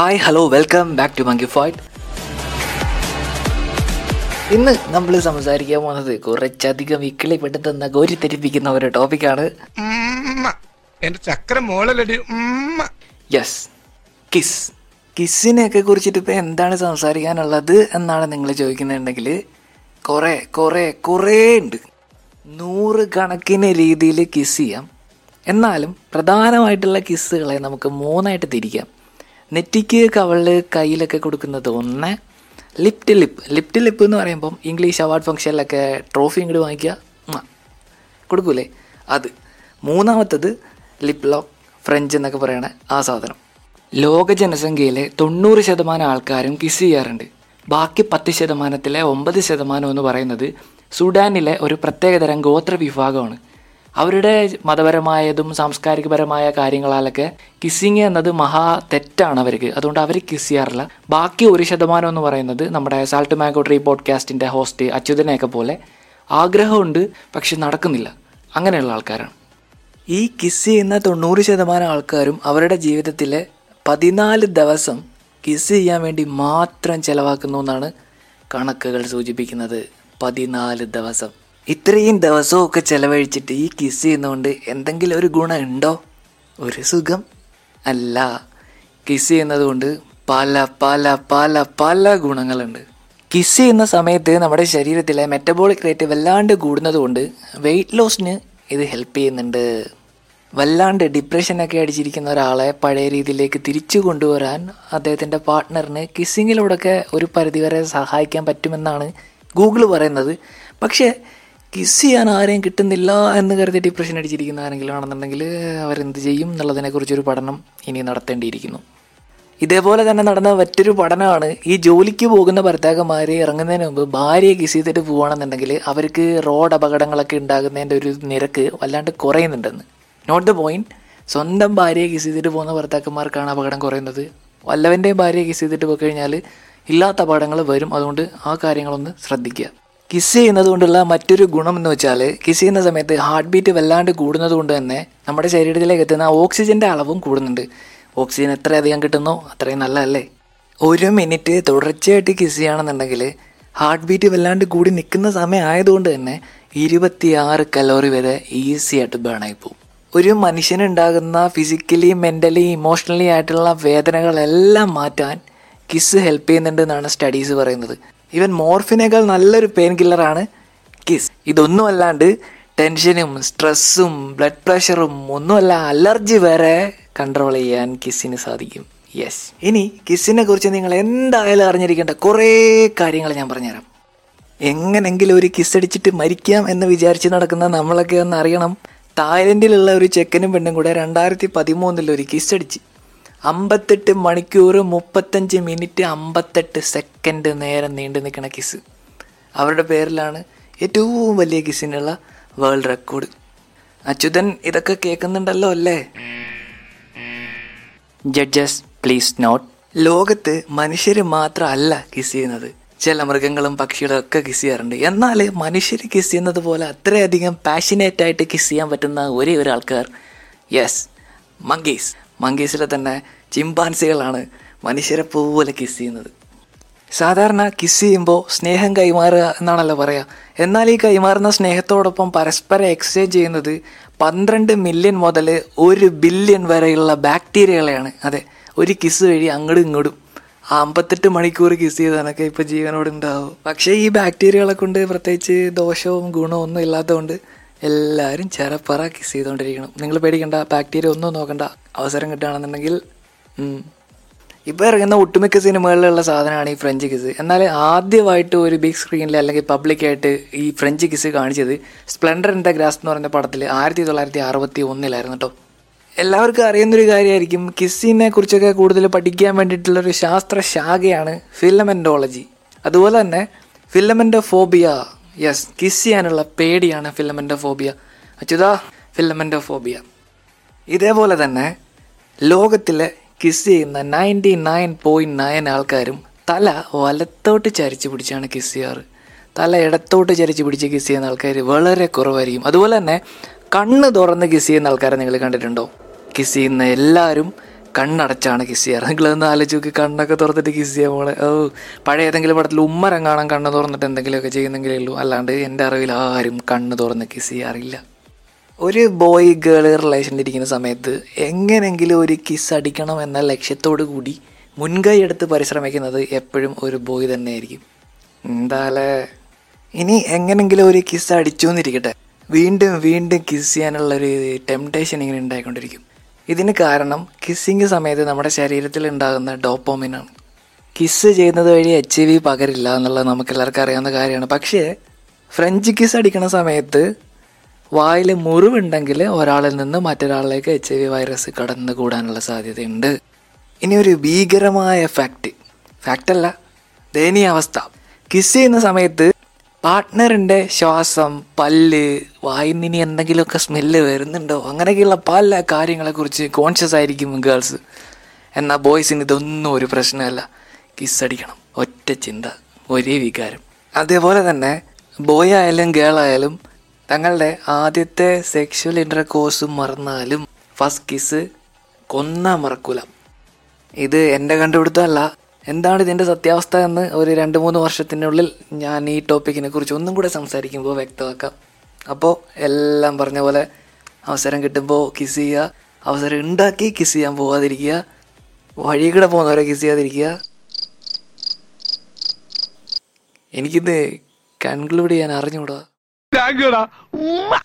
Hi hello welcome back to monkey fight ഇന്ന് നമ്മൾ സംസാരിക്കാൻ പോകുന്നത് കുറച്ചധികം ഇക്കിളിപ്പെടുത്തുന്ന കോരിത്തെരിപ്പിക്കുന്ന ഒരു ടോപ്പിക്കാണ്. എന്റെ ചക്ര മോളല്ലടി ഉമ്മ. യെസ് കിസ് കിസ്സിനെയൊക്കെ കുറിച്ചിട്ട് ഇപ്പം എന്താണ് സംസാരിക്കാനുള്ളത് എന്നാണ് നിങ്ങൾ ചോദിക്കുന്നുണ്ടെങ്കിൽ കുറേ കുറേ കുറേ ഉണ്ട്. നൂറ് കണക്കിന് രീതിയിൽ കിസ് ചെയ്യാം. എന്നാലും പ്രധാനമായിട്ടുള്ള കിസ്സുകളെ നമുക്ക് മൂന്നായിട്ട് തിരിക്കാം. നെറ്റിക്ക് കവളിൽ കയ്യിലൊക്കെ കൊടുക്കുന്നത് ഒന്ന് ലിപ്റ്റ് ലിപ്പ് ലിപ്റ്റ് ലിപ്പ് എന്ന് പറയുമ്പം ഇംഗ്ലീഷ് അവാർഡ് ഫംഗ്ഷനിലൊക്കെ ട്രോഫി ഇങ്ങോട്ട് വാങ്ങിക്കുക. കൊടുക്കൂലേ? അത്. മൂന്നാമത്തത് ലിപ് ലോക്ക് ഫ്രഞ്ച് എന്നൊക്കെ പറയണ ആ സാധനം. ലോക ജനസംഖ്യയിലെ തൊണ്ണൂറ് ശതമാനം ആൾക്കാരും കിസ് ചെയ്യാറുണ്ട്. ബാക്കി പത്ത് ശതമാനത്തിലെ ഒമ്പത് ശതമാനം എന്ന് പറയുന്നത് സുഡാനിലെ ഒരു പ്രത്യേകതരം ഗോത്ര വിഭാഗമാണ്. അവരുടെ മതപരമായതും സാംസ്കാരികപരമായ കാര്യങ്ങളാലൊക്കെ കിസ്സിങ് എന്നത് മഹാ തെറ്റാണ് അവർക്ക്. അതുകൊണ്ട് അവർ കിസ് ചെയ്യാറില്ല. ബാക്കി ഒരു ശതമാനം എന്ന് പറയുന്നത് നമ്മുടെ സാൾട്ട് മാങ്കോ ട്രീ പോഡ്കാസ്റ്റിന്റെ ഹോസ്റ്റ് അച്യുതനെയൊക്കെ പോലെ ആഗ്രഹമുണ്ട് പക്ഷെ നടക്കുന്നില്ല. അങ്ങനെയുള്ള ആൾക്കാരാണ്. ഈ കിസ് ചെയ്യുന്ന തൊണ്ണൂറ് ശതമാനം ആൾക്കാരും അവരുടെ ജീവിതത്തിലെ പതിനാല് ദിവസം കിസ് ചെയ്യാൻ വേണ്ടി മാത്രം ചെലവാക്കുന്നു എന്നാണ് കണക്കുകൾ സൂചിപ്പിക്കുന്നത്. പതിനാല് ദിവസം. ഇത്രയും ദിവസമൊക്കെ ചെലവഴിച്ചിട്ട് ഈ കിസ് ചെയ്യുന്നതുകൊണ്ട് എന്തെങ്കിലും ഒരു ഗുണം ഉണ്ടോ? ഒരു സുഖം അല്ല. കിസ് ചെയ്യുന്നത് കൊണ്ട് പല പല പല പല ഗുണങ്ങളുണ്ട്. കിസ് ചെയ്യുന്ന സമയത്ത് നമ്മുടെ ശരീരത്തിലെ മെറ്റബോളിക് റേറ്റ് വല്ലാണ്ട് കൂടുന്നത് കൊണ്ട് വെയിറ്റ് ലോസിന് ഇത് ഹെൽപ്പ് ചെയ്യുന്നുണ്ട്. വല്ലാണ്ട് ഡിപ്രഷനൊക്കെ അടിച്ചിരിക്കുന്ന ഒരാളെ പഴയ രീതിയിലേക്ക് തിരിച്ചു കൊണ്ടുവരാൻ അദ്ദേഹത്തിന്റെ പാർട്ട്ണറിന് കിസ്സിങ്ങിലൂടെയൊക്കെ ഒരു പരിധിവരെ സഹായിക്കാൻ പറ്റുമെന്നാണ് ഗൂഗിൾ പറയുന്നത്. പക്ഷേ കിസ് ചെയ്യാൻ ആരെയും കിട്ടുന്നില്ല എന്ന് കരുതി ഡിപ്രഷൻ അടിച്ചിരിക്കുന്ന ആരെങ്കിലും ആണെന്നുണ്ടെങ്കിൽ അവരെന്ത് ചെയ്യും എന്നുള്ളതിനെക്കുറിച്ചൊരു പഠനം ഇനി നടത്തേണ്ടിയിരിക്കുന്നു. ഇതേപോലെ തന്നെ നടന്ന മറ്റൊരു പഠനമാണ് ഈ ജോലിക്ക് പോകുന്ന ഭർത്താക്കന്മാരെ ഇറങ്ങുന്നതിന് മുമ്പ് ഭാര്യയെ കിസ് ചെയ്തിട്ട് പോവുകയാണെന്നുണ്ടെങ്കിൽ അവർക്ക് റോഡ് അപകടങ്ങളൊക്കെ ഉണ്ടാകുന്നതിന്റെ ഒരു നിരക്ക് വല്ലാണ്ട് കുറയുന്നുണ്ടെന്ന്. നോട്ട് ദ പോയിന്റ് സ്വന്തം ഭാര്യയെ കിസ് ചെയ്തിട്ട് പോകുന്ന ഭർത്താക്കന്മാർക്കാണ് അപകടം കുറയുന്നത്. വല്ലവന്റെയും ഭാര്യയെ കിസ് ചെയ്തിട്ട് പോയി കഴിഞ്ഞാൽ ഇല്ലാത്ത അപകടങ്ങൾ വരും. അതുകൊണ്ട് ആ കാര്യങ്ങളൊന്ന് ശ്രദ്ധിക്കുക. കിസ് ചെയ്യുന്നത് കൊണ്ടുള്ള മറ്റൊരു ഗുണം എന്ന് വെച്ചാൽ കിസ് ചെയ്യുന്ന സമയത്ത് ഹാർട്ട് ബീറ്റ് വല്ലാണ്ട് കൂടുന്നത് കൊണ്ട് തന്നെ നമ്മുടെ ശരീരത്തിലേക്ക് എത്തുന്ന ഓക്സിജന്റെ അളവും കൂടുന്നുണ്ട്. ഓക്സിജൻ എത്രയധികം കിട്ടുന്നോ അത്രയും നല്ലതല്ലേ? ഒരു മിനിറ്റ് തുടർച്ചയായിട്ട് കിസ് ചെയ്യുകയാണെന്നുണ്ടെങ്കിൽ ഹാർട്ട് ബീറ്റ് വല്ലാണ്ട് കൂടി നിൽക്കുന്ന സമയം ആയതുകൊണ്ട് തന്നെ ഇരുപത്തിയാറ് കലോറി വരെ ഈസി ആയിട്ട് ബേൺ ആയി പോകും. ഒരു മനുഷ്യനുണ്ടാകുന്ന ഫിസിക്കലി മെന്റലി ഇമോഷണലി ആയിട്ടുള്ള വേദനകളെല്ലാം മാറ്റാൻ കിസ് ഹെൽപ്പ് ചെയ്യുന്നുണ്ട് എന്നാണ് സ്റ്റഡീസ് പറയുന്നത്. ഈവൻ മോർഫിനേക്കാൾ നല്ലൊരു പെയിൻ കില്ലറാണ് കിസ്. ഇതൊന്നും അല്ലാണ്ട് ടെൻഷനും സ്ട്രെസ്സും ബ്ലഡ് പ്രഷറും ഒന്നുമല്ല അലർജി വരെ കൺട്രോൾ ചെയ്യാൻ കിസ്സിന് സാധിക്കും. യെസ് ഇനി കിസ്സിനെ കുറിച്ച് നിങ്ങൾ എന്തായാലും അറിഞ്ഞിരിക്കേണ്ട കുറേ കാര്യങ്ങൾ ഞാൻ പറഞ്ഞുതരാം. എങ്ങനെങ്കിലും ഒരു കിസ് അടിച്ചിട്ട് മരിക്കാം എന്ന് വിചാരിച്ച് നടക്കുന്ന നമ്മളൊക്കെ ഒന്ന് അറിയണം. തായ്ലൻഡിലുള്ള ഒരു ചെക്കനും പെണ്ണും കൂടെ രണ്ടായിരത്തി പതിമൂന്നിൽ ഒരു കിസ് അടിച്ച്. അമ്പത്തെട്ട് മണിക്കൂർ മുപ്പത്തഞ്ച് മിനിറ്റ് അമ്പത്തെട്ട് സെക്കൻഡ് നേരം നീണ്ടു നിൽക്കുന്ന കിസ് അവരുടെ പേരിലാണ് ഏറ്റവും വലിയ കിസ്സിനുള്ള വേൾഡ് റെക്കോർഡ് അച്യുതൻ ഇതൊക്കെ കേൾക്കുന്നുണ്ടല്ലോ അല്ലേ? ജഡ്ജസ് പ്ലീസ് നോട്ട് ലോകത്ത് മനുഷ്യർ മാത്രമല്ല കിസ് ചെയ്യുന്നത്. ചില മൃഗങ്ങളും പക്ഷികളും ഒക്കെ കിസ് ചെയ്യാറുണ്ട്. എന്നാൽ മനുഷ്യർ കിസ് ചെയ്യുന്നത് പോലെ അത്രയധികം പാഷനേറ്റ് ആയിട്ട് കിസ് ചെയ്യാൻ പറ്റുന്ന ഒരേ ഒരു ആൾക്കാർ യെസ് മങ്കീസ് മങ്കീസിലെ തന്നെ ചിമ്പാൻസികളാണ് മനുഷ്യരെ പോലെ കിസ് ചെയ്യുന്നത്. സാധാരണ കിസ് ചെയ്യുമ്പോൾ സ്നേഹം കൈമാറുക എന്നാണല്ലോ പറയുക എന്നാൽ ഈ കൈമാറുന്ന സ്നേഹത്തോടൊപ്പം പരസ്പരം എക്സ്ചേഞ്ച് ചെയ്യുന്നത് പന്ത്രണ്ട് മില്യൺ മുതൽ ഒരു ബില്യൺ വരെയുള്ള ബാക്ടീരിയകളെയാണ് അതെ ഒരു കിസ് വഴി അങ്ങോട്ടും ഇങ്ങോട്ടും അമ്പത്തെട്ട് മണിക്കൂർ കിസ് ചെയ്താനൊക്കെ ഇപ്പോൾ ജീവനോട് ഉണ്ടാവും പക്ഷേ ഈ ബാക്ടീരിയകളെ കൊണ്ട് പ്രത്യേകിച്ച് ദോഷവും ഗുണവും ഒന്നും ഇല്ലാത്തതുകൊണ്ട് എല്ലാവരും ചെറപ്പറ കിസ് ചെയ്തുകൊണ്ടിരിക്കണം നിങ്ങൾ പേടിക്കണ്ട ബാക്ടീരിയ ഒന്നും നോക്കണ്ട. അവസരം കിട്ടുകയാണെന്നുണ്ടെങ്കിൽ. ഇപ്പോൾ ഇറങ്ങുന്ന ഒട്ടുമിക്ക സിനിമകളിലുള്ള സാധനമാണ് ഈ ഫ്രഞ്ച് കിസ് എന്നാൽ ആദ്യമായിട്ട് ഒരു ബിഗ് സ്ക്രീനിൽ അല്ലെങ്കിൽ പബ്ലിക്കായിട്ട് ഈ ഫ്രഞ്ച് കിസ് കാണിച്ചത് സ്പ്ലെൻഡർ ഇൻ ദ ഗ്രാസ് എന്ന് പറയുന്ന പടത്തിൽ ആയിരത്തി തൊള്ളായിരത്തി അറുപത്തി ഒന്നിലായിരുന്നു കേട്ടോ എല്ലാവർക്കും അറിയുന്നൊരു കാര്യമായിരിക്കും കിസ്സിനെ കുറിച്ചൊക്കെ കൂടുതൽ പഠിക്കാൻ വേണ്ടിയിട്ടുള്ളൊരു ശാസ്ത്ര ശാഖയാണ് ഫിലമെന്റോളജി അതുപോലെ തന്നെ ഫിലമെന്റോഫോബിയ യെസ് കിസ് ചെയ്യാനുള്ള പേടിയാണ് ഫിലമെന്റോഫോബിയ അച്യുതാ ഫിലമെന്റോഫോബിയ ഇതേപോലെ തന്നെ ലോകത്തിലെ കിസ് ചെയ്യുന്ന നയന്റി നയൻ പോയിന്റ് നയൻ ആൾക്കാരും തല വലത്തോട്ട് ചരിച്ച് പിടിച്ചാണ് കിസ് ചെയ്യാറ്. തല ഇടത്തോട്ട് ചരിച്ച് പിടിച്ച് കിസ് ചെയ്യുന്ന ആൾക്കാർ വളരെ കുറവായിരിക്കും. അതുപോലെ തന്നെ കണ്ണ് തുറന്ന് കിസ് ചെയ്യുന്ന ആൾക്കാരെ നിങ്ങൾ കണ്ടിട്ടുണ്ടോ? കിസ് ചെയ്യുന്ന എല്ലാവരും കണ്ണടച്ചാണ് കിസ് ചെയ്യാറ്. നിങ്ങളൊന്ന് ആലോചിച്ച് നോക്കി കണ്ണൊക്കെ തുറന്നിട്ട് കിസ് ചെയ്യാൻ പോണെ ഓ പഴയ ഏതെങ്കിലും പടത്തിൽ ഉമ്മരം കാണാൻ കണ്ണ് തുറന്നിട്ട് എന്തെങ്കിലുമൊക്കെ ചെയ്യുന്നെങ്കിലേ ഉള്ളൂ. അല്ലാണ്ട് എന്റെ അറിവിൽ ആരും കണ്ണ് തുറന്ന് കിസ് ചെയ്യാറില്ല. ഒരു ബോയ് ഗേൾ റിലേഷനിൽ ഇരിക്കുന്ന സമയത്ത് എങ്ങനെങ്കിലും ഒരു കിസ് അടിക്കണം എന്ന ലക്ഷ്യത്തോടു കൂടി മുൻകൈ എടുത്ത് പരിശ്രമിക്കുന്നത് എപ്പോഴും ഒരു ബോയ് തന്നെയായിരിക്കും. എന്താലേ? ഇനി എങ്ങനെങ്കിലും ഒരു കിസ് അടിച്ചു എന്നിരിക്കട്ടെ വീണ്ടും വീണ്ടും കിസ് ചെയ്യാനുള്ള ഒരു ടെംപ്ടേഷൻ ഇങ്ങനെ ഉണ്ടായിക്കൊണ്ടിരിക്കും. ഇതിന് കാരണം കിസ്സിങ് സമയത്ത് നമ്മുടെ ശരീരത്തിൽ ഉണ്ടാകുന്ന ഡോപ്പോമിനാണ് കിസ് ചെയ്യുന്നത് വഴി എച്ച് വി പകരില്ല എന്നുള്ളത് നമുക്ക് എല്ലാവർക്കും അറിയാവുന്ന കാര്യമാണ്. പക്ഷേ ഫ്രഞ്ച് കിസ് അടിക്കുന്ന സമയത്ത് വായിൽ മുറിവുണ്ടെങ്കിൽ ഒരാളിൽ നിന്ന് മറ്റൊരാളിലേക്ക് എച്ച് ഐ വി വൈറസ് കടന്നു കൂടാനുള്ള സാധ്യതയുണ്ട്. ഇനി ഒരു ഭീകരമായ ഫാക്റ്റ് ഫാക്റ്റ് അല്ല ദയനീയാവസ്ഥ കിസ് ചെയ്യുന്ന സമയത്ത് പാർട്ട്ണറിന്റെ ശ്വാസം പല്ല് വായിൽ നിന്ന് ഇനി എന്തെങ്കിലുമൊക്കെ സ്മെല്ല് വരുന്നുണ്ടോ? അങ്ങനെയൊക്കെയുള്ള പല കാര്യങ്ങളെക്കുറിച്ച് കോൺഷ്യസ് ആയിരിക്കും ഗേൾസ് എന്നാൽ ബോയ്സിന് ഇതൊന്നും ഒരു പ്രശ്നമല്ല. കിസ് അടിക്കണം. ഒറ്റ ചിന്ത ഒരേ വികാരം. അതേപോലെ തന്നെ ബോയ് ആയാലും ഗേൾ ആയാലും തങ്ങളുടെ ആദ്യത്തെ സെക്ഷൽ ഇന്റർകോഴ്സും മറന്നാലും ഫസ്റ്റ് കിസ് കൊന്ന മറക്കൂല. ഇത് എന്റെ കണ്ടുപിടുത്തമല്ല. എന്താണ് ഇതിന്റെ സത്യാവസ്ഥ എന്ന് ഒരു രണ്ട് മൂന്ന് വർഷത്തിനുള്ളിൽ ഞാൻ ഈ ടോപ്പിക്കിനെ കുറിച്ച് ഒന്നും കൂടെ സംസാരിക്കുമ്പോൾ വ്യക്തമാക്കാം. അപ്പോൾ എല്ലാം പറഞ്ഞ പോലെ അവസരം കിട്ടുമ്പോൾ കിസ് ചെയ്യുക അവസരം ഉണ്ടാക്കി കിസ് ചെയ്യാൻ പോകാതിരിക്കുക വഴി കൂടെ പോകുന്നവരെ കിസ് ചെയ്യാതിരിക്കുക. എനിക്കിത് കൺക്ലൂഡ് ചെയ്യാൻ അറിഞ്ഞുകൂടാ. gagura. Uma...